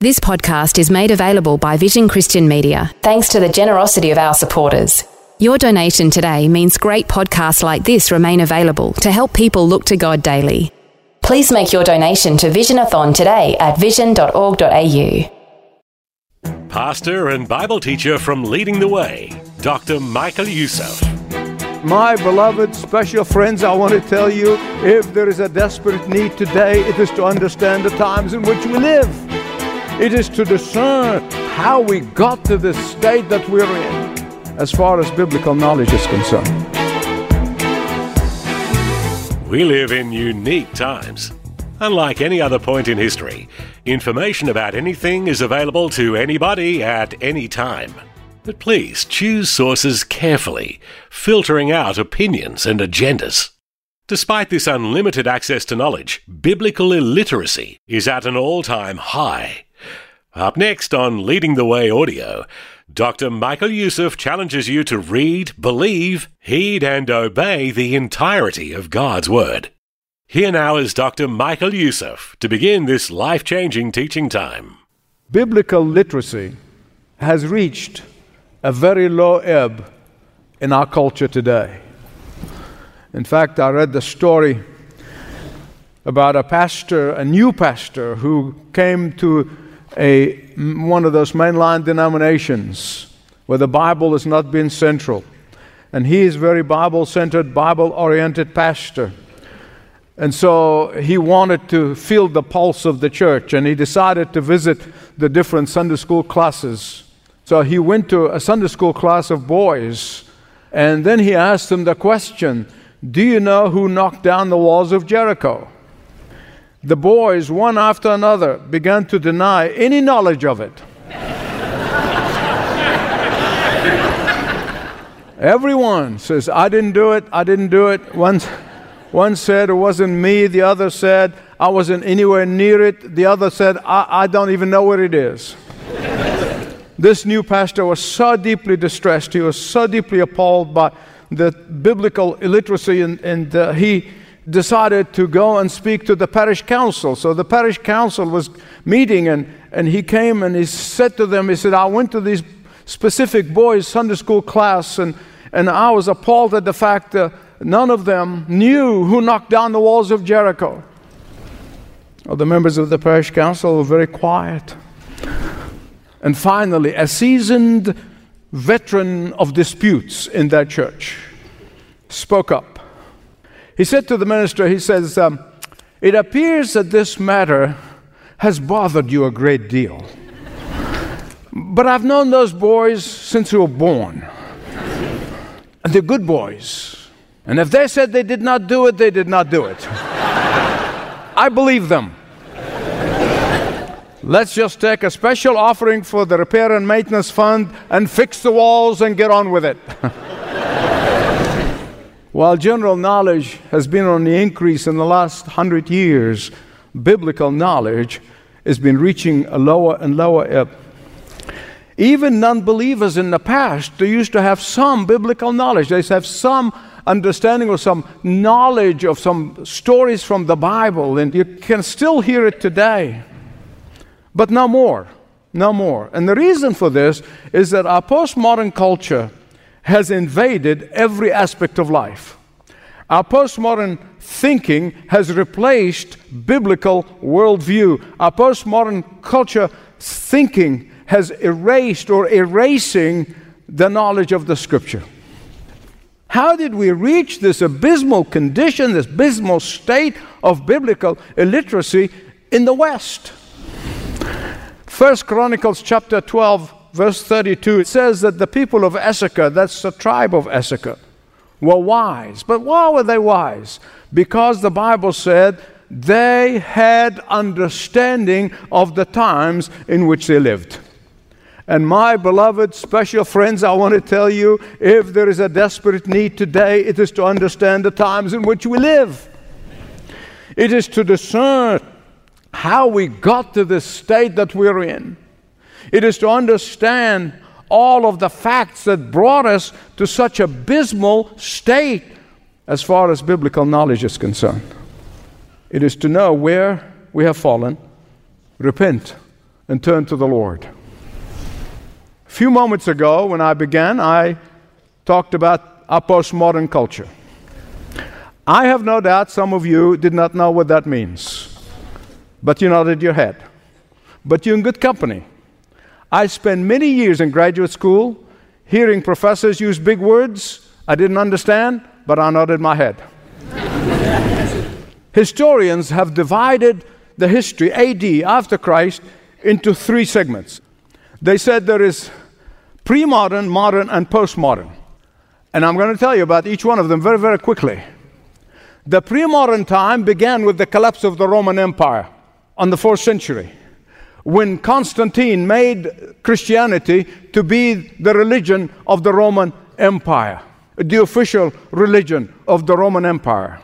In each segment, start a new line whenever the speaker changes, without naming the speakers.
This podcast is made available by Vision Christian Media thanks to the generosity of our supporters. Your donation today means great podcasts like this remain available to help people look to God daily. Please make your donation to Visionathon today at vision.org.au.
Pastor and Bible teacher from Leading the Way, Dr. Michael Youssef.
My beloved special friends, I want to tell you if there is a desperate need today, it is to understand the times in which we live. It is to discern how we got to the state that we're in as far as biblical knowledge is concerned.
We live in unique times. Unlike any other point in history, information about anything is available to anybody at any time. But please choose sources carefully, filtering out opinions and agendas. Despite this unlimited access to knowledge, biblical illiteracy is at an all time high. Up next on Leading the Way Audio, Dr. Michael Youssef challenges you to read, believe, heed, and obey the entirety of God's Word. Here now is Dr. Michael Youssef to begin this life changing teaching time.
Biblical literacy has reached a very low ebb in our culture today. In fact, I read the story about a pastor, a new pastor, who came to a, one of those mainline denominations where the Bible has not been central. And he is very Bible centered, Bible oriented pastor. And so he wanted to feel the pulse of the church and he decided to visit the different Sunday school classes. So he went to a Sunday school class of boys and then he asked them the question Do you know who knocked down the walls of Jericho? The boys, one after another, began to deny any knowledge of it. Everyone says, I didn't do it, I didn't do it. One, one said it wasn't me, the other said I wasn't anywhere near it, the other said I, I don't even know where it is. this new pastor was so deeply distressed, he was so deeply appalled by the biblical illiteracy, and, and uh, he decided to go and speak to the parish council. So the parish council was meeting, and, and he came and he said to them, He said, I went to these specific boys' Sunday school class, and, and I was appalled at the fact that none of them knew who knocked down the walls of Jericho. Well, the members of the parish council were very quiet. And finally, a seasoned veteran of disputes in that church spoke up. He said to the minister, he says, um, It appears that this matter has bothered you a great deal. But I've known those boys since they were born. And they're good boys. And if they said they did not do it, they did not do it. I believe them. Let's just take a special offering for the repair and maintenance fund and fix the walls and get on with it. While general knowledge has been on the increase in the last hundred years, biblical knowledge has been reaching a lower and lower ebb. Even non believers in the past, they used to have some biblical knowledge. They have some understanding or some knowledge of some stories from the Bible, and you can still hear it today. But no more. No more. And the reason for this is that our postmodern culture has invaded every aspect of life. Our postmodern thinking has replaced biblical worldview. Our postmodern culture thinking has erased or erasing the knowledge of the scripture. How did we reach this abysmal condition, this abysmal state of biblical illiteracy in the West? First Chronicles chapter 12 verse 32, it says that the people of Issachar, that's the tribe of Issachar, were wise. But why were they wise? Because the Bible said they had understanding of the times in which they lived. And my beloved special friends, I want to tell you if there is a desperate need today, it is to understand the times in which we live. It is to discern how we got to this state that we're in. It is to understand all of the facts that brought us to such abysmal state as far as biblical knowledge is concerned. It is to know where we have fallen, repent, and turn to the Lord. A few moments ago, when I began, I talked about our postmodern culture. I have no doubt some of you did not know what that means, but you nodded your head. But you're in good company. I spent many years in graduate school hearing professors use big words I didn't understand, but I nodded my head. Historians have divided the history, AD, after Christ, into three segments. They said there is pre modern, modern, and postmodern. And I'm going to tell you about each one of them very, very quickly. The pre modern time began with the collapse of the Roman Empire on the fourth century, when Constantine made Christianity to be the religion of the Roman Empire, the official religion of the Roman Empire.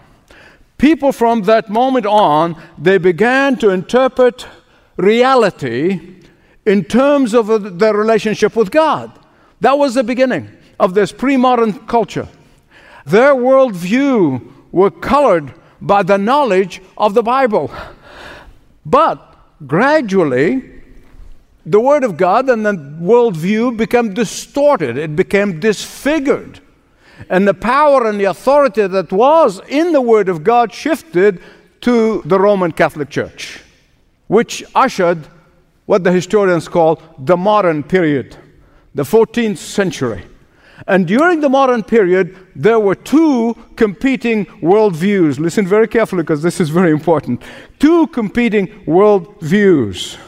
People from that moment on, they began to interpret reality in terms of their relationship with God. That was the beginning of this pre modern culture. Their worldview were colored by the knowledge of the Bible. But gradually, the Word of God and the worldview became distorted, it became disfigured. And the power and the authority that was in the Word of God shifted to the Roman Catholic Church, which ushered what the historians call the modern period, the 14th century. And during the modern period, there were two competing worldviews. Listen very carefully because this is very important. Two competing worldviews.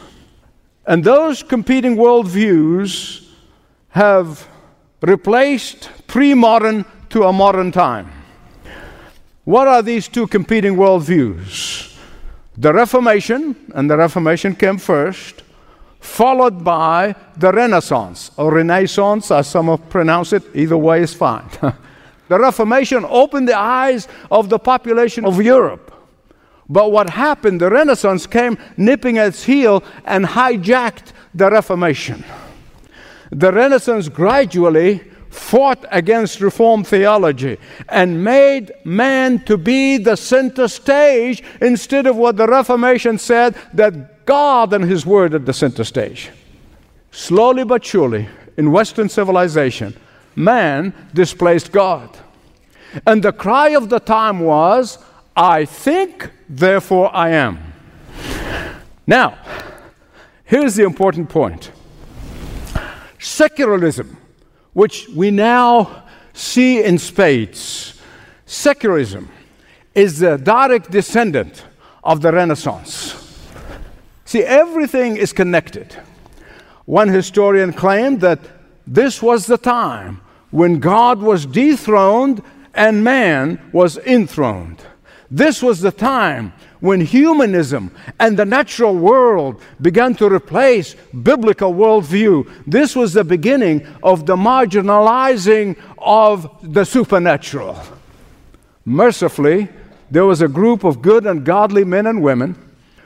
And those competing worldviews have replaced pre modern to a modern time. What are these two competing worldviews? The Reformation, and the Reformation came first, followed by the Renaissance, or Renaissance, as some of pronounce it, either way is fine. the Reformation opened the eyes of the population of Europe. But what happened, the Renaissance came nipping at its heel and hijacked the Reformation. The Renaissance gradually fought against Reformed theology and made man to be the center stage instead of what the Reformation said that God and His Word at the center stage. Slowly but surely, in Western civilization, man displaced God. And the cry of the time was, I think, therefore I am. Now, here's the important point secularism, which we now see in spades, secularism is the direct descendant of the Renaissance. See, everything is connected. One historian claimed that this was the time when God was dethroned and man was enthroned. This was the time when humanism and the natural world began to replace biblical worldview. This was the beginning of the marginalizing of the supernatural. Mercifully, there was a group of good and godly men and women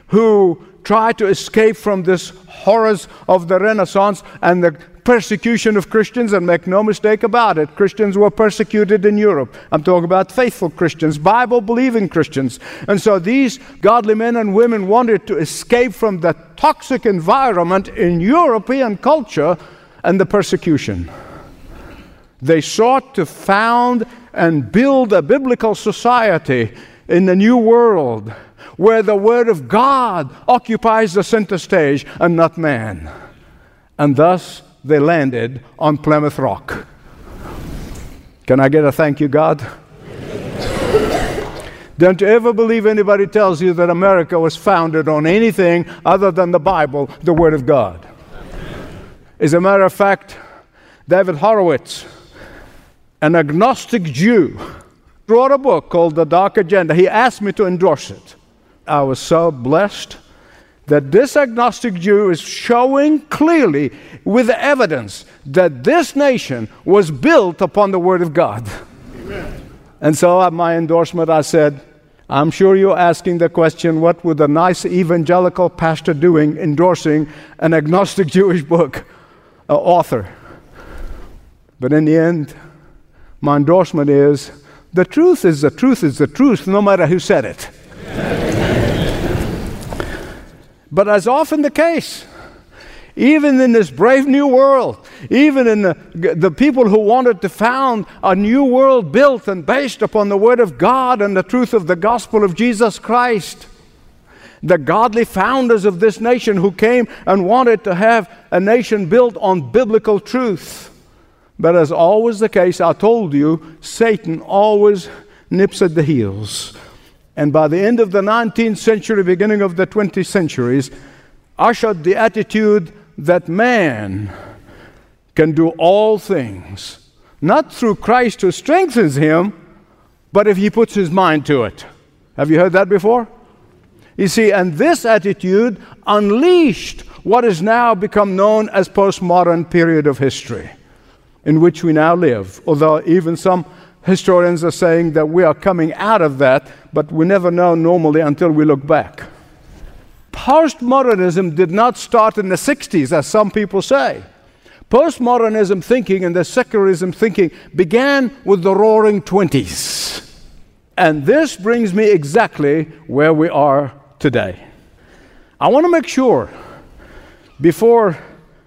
who try to escape from this horrors of the Renaissance and the persecution of Christians, and make no mistake about it, Christians were persecuted in Europe. I'm talking about faithful Christians, Bible believing Christians. And so these godly men and women wanted to escape from the toxic environment in European culture and the persecution. They sought to found and build a biblical society in the new world where the Word of God occupies the center stage and not man. And thus they landed on Plymouth Rock. Can I get a thank you, God? Don't you ever believe anybody tells you that America was founded on anything other than the Bible, the Word of God. As a matter of fact, David Horowitz, an agnostic Jew, wrote a book called The Dark Agenda. He asked me to endorse it. I was so blessed that this agnostic Jew is showing clearly with evidence that this nation was built upon the Word of God. Amen. And so, at my endorsement, I said, I'm sure you're asking the question what would a nice evangelical pastor doing endorsing an agnostic Jewish book uh, author? But in the end, my endorsement is the truth is the truth is the truth, no matter who said it. But as often the case, even in this brave new world, even in the, the people who wanted to found a new world built and based upon the Word of God and the truth of the gospel of Jesus Christ, the godly founders of this nation who came and wanted to have a nation built on biblical truth. But as always the case, I told you, Satan always nips at the heels. And by the end of the 19th century, beginning of the 20th centuries, ushered the attitude that man can do all things, not through Christ who strengthens him, but if he puts his mind to it. Have you heard that before? You see, and this attitude unleashed what is now become known as postmodern period of history in which we now live. Although even some historians are saying that we are coming out of that, but we never know normally until we look back. Postmodernism did not start in the 60s, as some people say. Postmodernism thinking and the secularism thinking began with the roaring 20s. And this brings me exactly where we are today. I want to make sure, before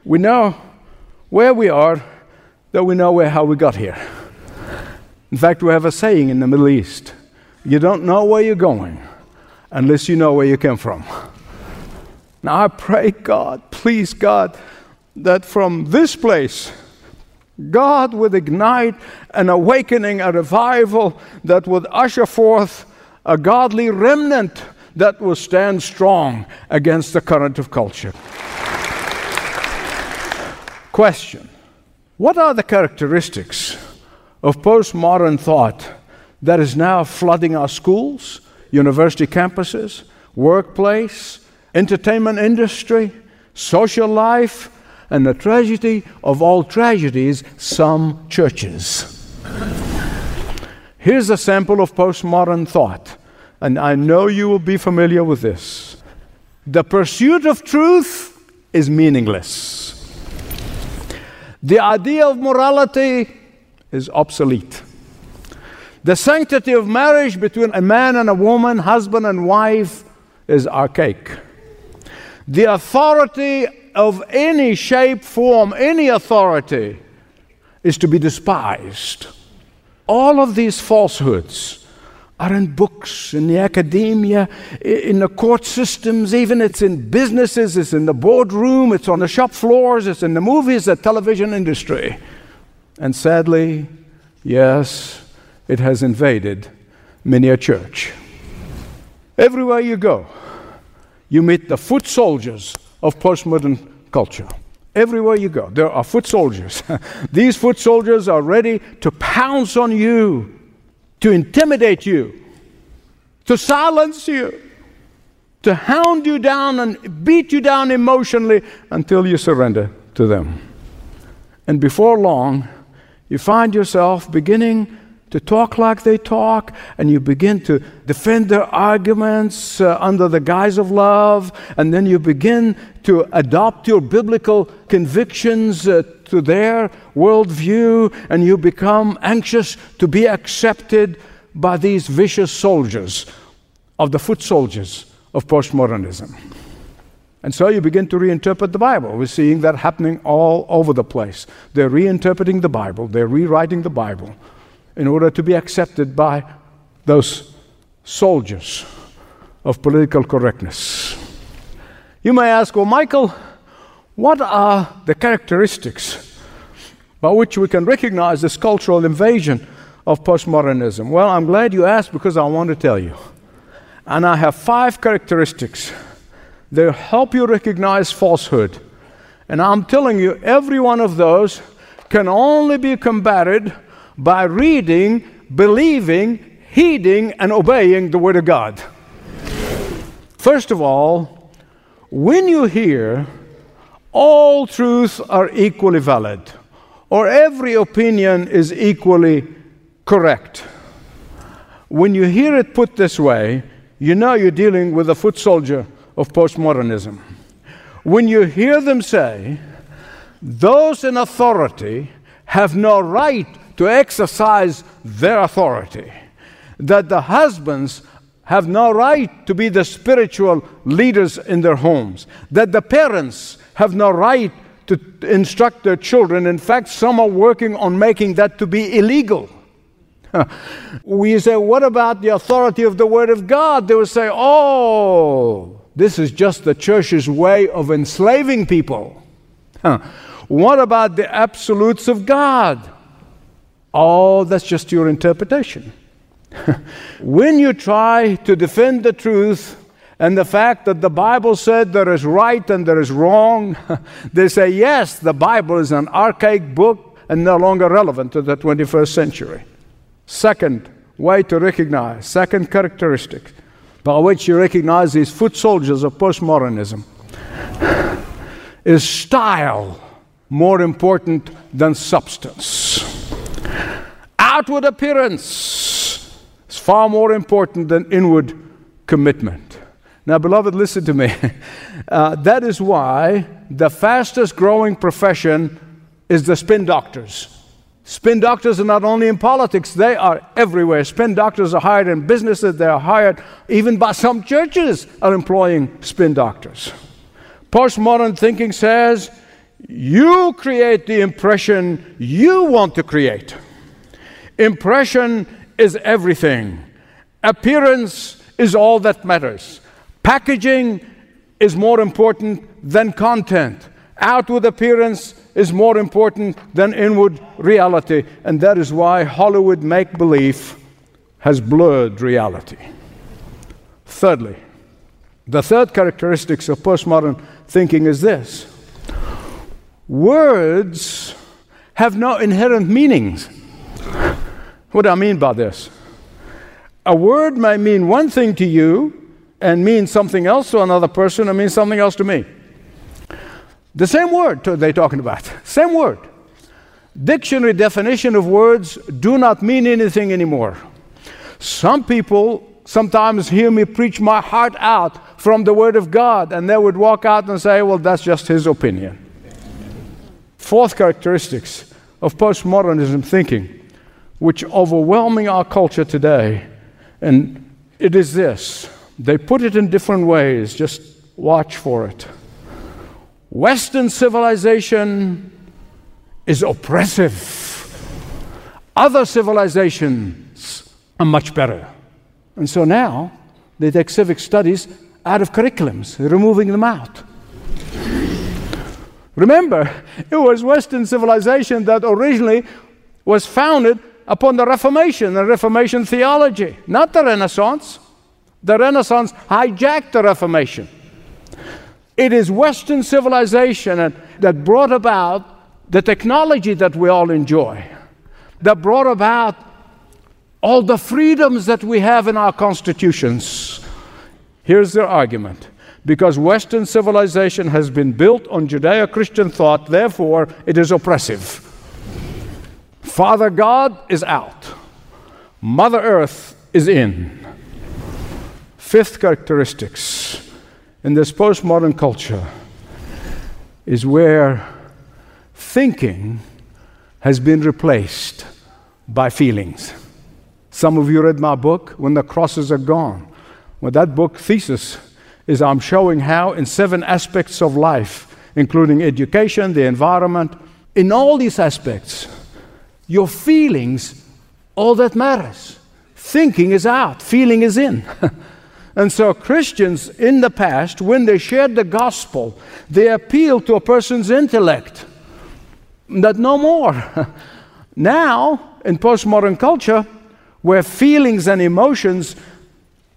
we know where we are, that we know where, how we got here. In fact, we have a saying in the Middle East you don't know where you're going unless you know where you came from. Now I pray, God, please, God, that from this place, God would ignite an awakening, a revival that would usher forth a godly remnant that will stand strong against the current of culture. Question What are the characteristics of postmodern thought that is now flooding our schools, university campuses, workplace, entertainment industry, social life, and the tragedy of all tragedies, some churches. Here's a sample of postmodern thought, and I know you will be familiar with this. The pursuit of truth is meaningless. The idea of morality is obsolete. The sanctity of marriage between a man and a woman, husband and wife, is archaic. The authority of any shape, form, any authority is to be despised. All of these falsehoods are in books, in the academia, in the court systems, even it's in businesses, it's in the boardroom, it's on the shop floors, it's in the movies, the television industry. And sadly, yes, it has invaded many a church. Everywhere you go, you meet the foot soldiers of postmodern culture. Everywhere you go, there are foot soldiers. These foot soldiers are ready to pounce on you, to intimidate you, to silence you, to hound you down and beat you down emotionally until you surrender to them. And before long, you find yourself beginning to talk like they talk, and you begin to defend their arguments uh, under the guise of love, and then you begin to adopt your biblical convictions uh, to their worldview, and you become anxious to be accepted by these vicious soldiers of the foot soldiers of postmodernism. And so you begin to reinterpret the Bible. We're seeing that happening all over the place. They're reinterpreting the Bible, they're rewriting the Bible in order to be accepted by those soldiers of political correctness. You may ask, well, Michael, what are the characteristics by which we can recognize this cultural invasion of postmodernism? Well, I'm glad you asked because I want to tell you. And I have five characteristics that help you recognize falsehood. And I'm telling you, every one of those can only be combated by reading, believing, heeding, and obeying the Word of God. First of all, when you hear all truths are equally valid, or every opinion is equally correct, when you hear it put this way, you know you're dealing with a foot soldier of postmodernism. When you hear them say, those in authority have no right to exercise their authority, that the husbands have no right to be the spiritual leaders in their homes, that the parents have no right to instruct their children. In fact, some are working on making that to be illegal. we say, What about the authority of the Word of God? They will say, Oh, this is just the church's way of enslaving people. what about the absolutes of God? Oh, that's just your interpretation. when you try to defend the truth and the fact that the Bible said there is right and there is wrong, they say, yes, the Bible is an archaic book and no longer relevant to the 21st century. Second way to recognize, second characteristic by which you recognize these foot soldiers of postmodernism is style more important than substance. Outward appearance is far more important than inward commitment. Now, beloved, listen to me. Uh, that is why the fastest growing profession is the spin doctors. Spin doctors are not only in politics, they are everywhere. Spin doctors are hired in businesses, they are hired even by some churches are employing spin doctors. Postmodern thinking says you create the impression you want to create. Impression is everything, appearance is all that matters. Packaging is more important than content. Outward appearance is more important than inward reality. And that is why Hollywood make believe has blurred reality. Thirdly, the third characteristics of postmodern thinking is this words have no inherent meanings. What do I mean by this? A word may mean one thing to you and mean something else to another person and mean something else to me. The same word they're talking about. Same word. Dictionary definition of words do not mean anything anymore. Some people sometimes hear me preach my heart out from the Word of God, and they would walk out and say, Well, that's just his opinion. Fourth characteristics of postmodernism thinking, which overwhelming our culture today, and it is this. They put it in different ways, just watch for it. Western civilization is oppressive. Other civilizations are much better. And so now they take civic studies out of curriculums, removing them out. Remember, it was Western civilization that originally was founded upon the Reformation and Reformation theology, not the Renaissance. The Renaissance hijacked the Reformation. It is Western civilization that brought about the technology that we all enjoy, that brought about all the freedoms that we have in our constitutions. Here's their argument because Western civilization has been built on Judeo Christian thought, therefore it is oppressive. Father God is out, Mother Earth is in. Fifth characteristics in this postmodern culture is where thinking has been replaced by feelings. Some of you read my book, When the Crosses Are Gone. Well, that book thesis is I'm showing how, in seven aspects of life, including education, the environment, in all these aspects, your feelings, all that matters. Thinking is out, feeling is in. And so, Christians in the past, when they shared the gospel, they appealed to a person's intellect. That no more. now, in postmodern culture, where feelings and emotions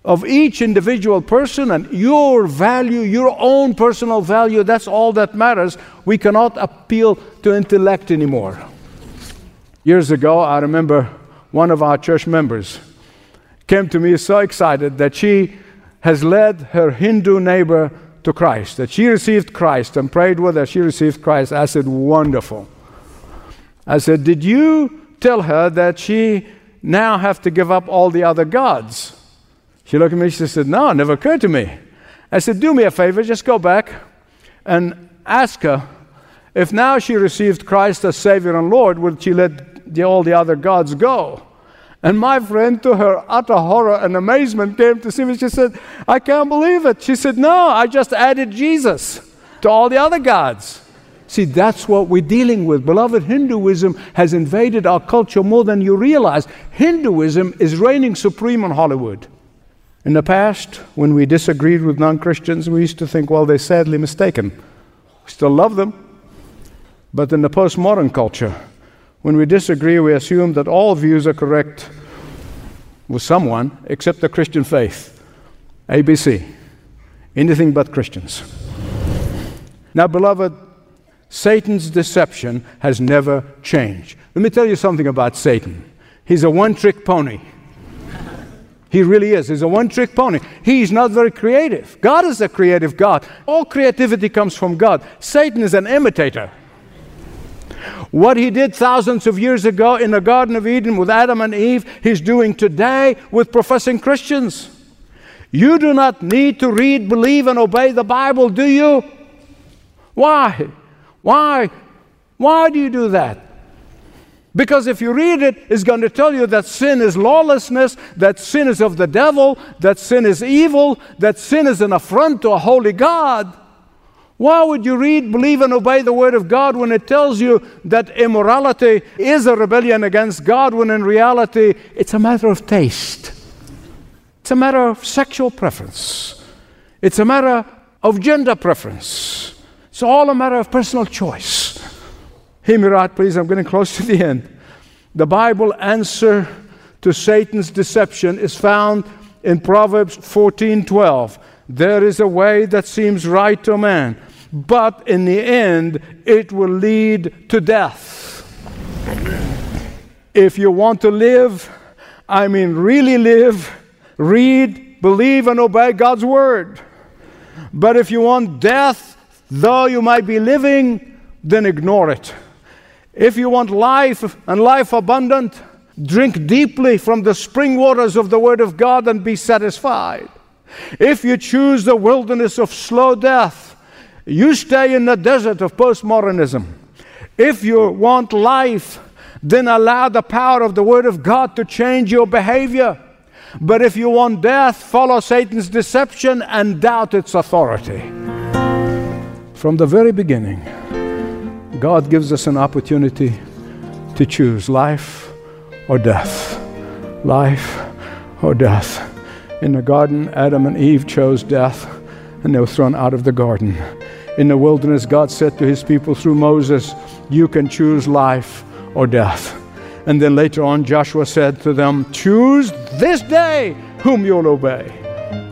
of each individual person and your value, your own personal value, that's all that matters. We cannot appeal to intellect anymore. Years ago, I remember one of our church members came to me so excited that she has led her Hindu neighbor to Christ, that she received Christ and prayed with her. She received Christ. I said, Wonderful. I said, Did you tell her that she now have to give up all the other gods? She looked at me, she said, No, it never occurred to me. I said, Do me a favor, just go back and ask her if now she received Christ as Savior and Lord, would she let the, all the other gods go? And my friend, to her utter horror and amazement, came to see me. She said, I can't believe it. She said, No, I just added Jesus to all the other gods. See, that's what we're dealing with. Beloved, Hinduism has invaded our culture more than you realize. Hinduism is reigning supreme in Hollywood. In the past, when we disagreed with non Christians, we used to think, well, they're sadly mistaken. We still love them. But in the postmodern culture, when we disagree, we assume that all views are correct with someone except the Christian faith. ABC. Anything but Christians. Now, beloved, Satan's deception has never changed. Let me tell you something about Satan. He's a one trick pony. He really is. He's a one trick pony. He's not very creative. God is a creative God. All creativity comes from God. Satan is an imitator. What he did thousands of years ago in the Garden of Eden with Adam and Eve, he's doing today with professing Christians. You do not need to read, believe, and obey the Bible, do you? Why? Why? Why do you do that? Because if you read it, it's going to tell you that sin is lawlessness, that sin is of the devil, that sin is evil, that sin is an affront to a holy God. Why would you read, believe, and obey the Word of God when it tells you that immorality is a rebellion against God, when in reality it's a matter of taste? It's a matter of sexual preference. It's a matter of gender preference. It's all a matter of personal choice. Hear me right, please. I'm getting close to the end. The Bible answer to Satan's deception is found in Proverbs 14:12. There is a way that seems right to man, but in the end it will lead to death. If you want to live, I mean really live, read, believe, and obey God's word. But if you want death, though you might be living, then ignore it. If you want life and life abundant, drink deeply from the spring waters of the Word of God and be satisfied. If you choose the wilderness of slow death, you stay in the desert of postmodernism. If you want life, then allow the power of the Word of God to change your behavior. But if you want death, follow Satan's deception and doubt its authority. From the very beginning, God gives us an opportunity to choose life or death. Life or death. In the garden, Adam and Eve chose death and they were thrown out of the garden. In the wilderness, God said to his people through Moses, You can choose life or death. And then later on, Joshua said to them, Choose this day whom you'll obey.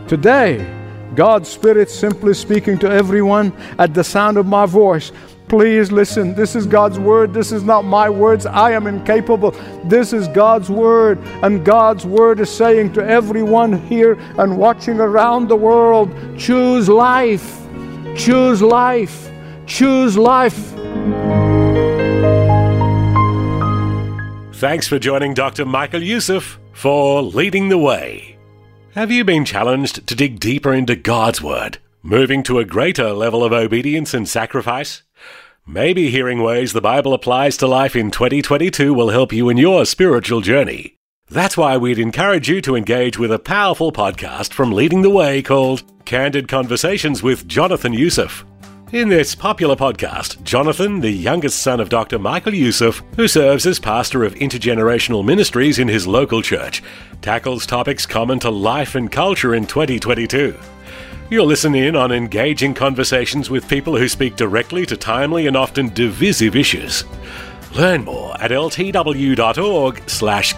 Today, God's Spirit simply speaking to everyone at the sound of my voice. Please listen. This is God's word. This is not my words. I am incapable. This is God's word. And God's word is saying to everyone here and watching around the world choose life. Choose life. Choose life.
Thanks for joining Dr. Michael Youssef for Leading the Way. Have you been challenged to dig deeper into God's Word, moving to a greater level of obedience and sacrifice? Maybe hearing ways the Bible applies to life in 2022 will help you in your spiritual journey. That's why we'd encourage you to engage with a powerful podcast from Leading the Way called Candid Conversations with Jonathan Youssef. In this popular podcast, Jonathan, the youngest son of Dr. Michael Youssef, who serves as pastor of intergenerational ministries in his local church, tackles topics common to life and culture in 2022. You'll listen in on engaging conversations with people who speak directly to timely and often divisive issues. Learn more at ltw.org slash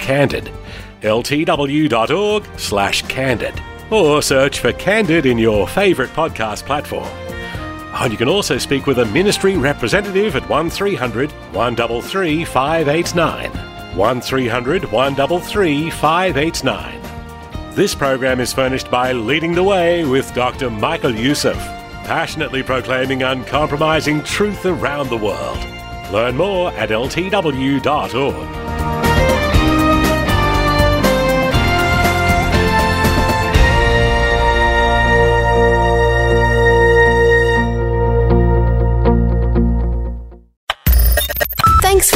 or search for Candid in your favourite podcast platform. And you can also speak with a ministry representative at 1300 133 589. 1300 133 589. This program is furnished by Leading the Way with Dr. Michael Youssef. passionately proclaiming uncompromising truth around the world. Learn more at ltw.org.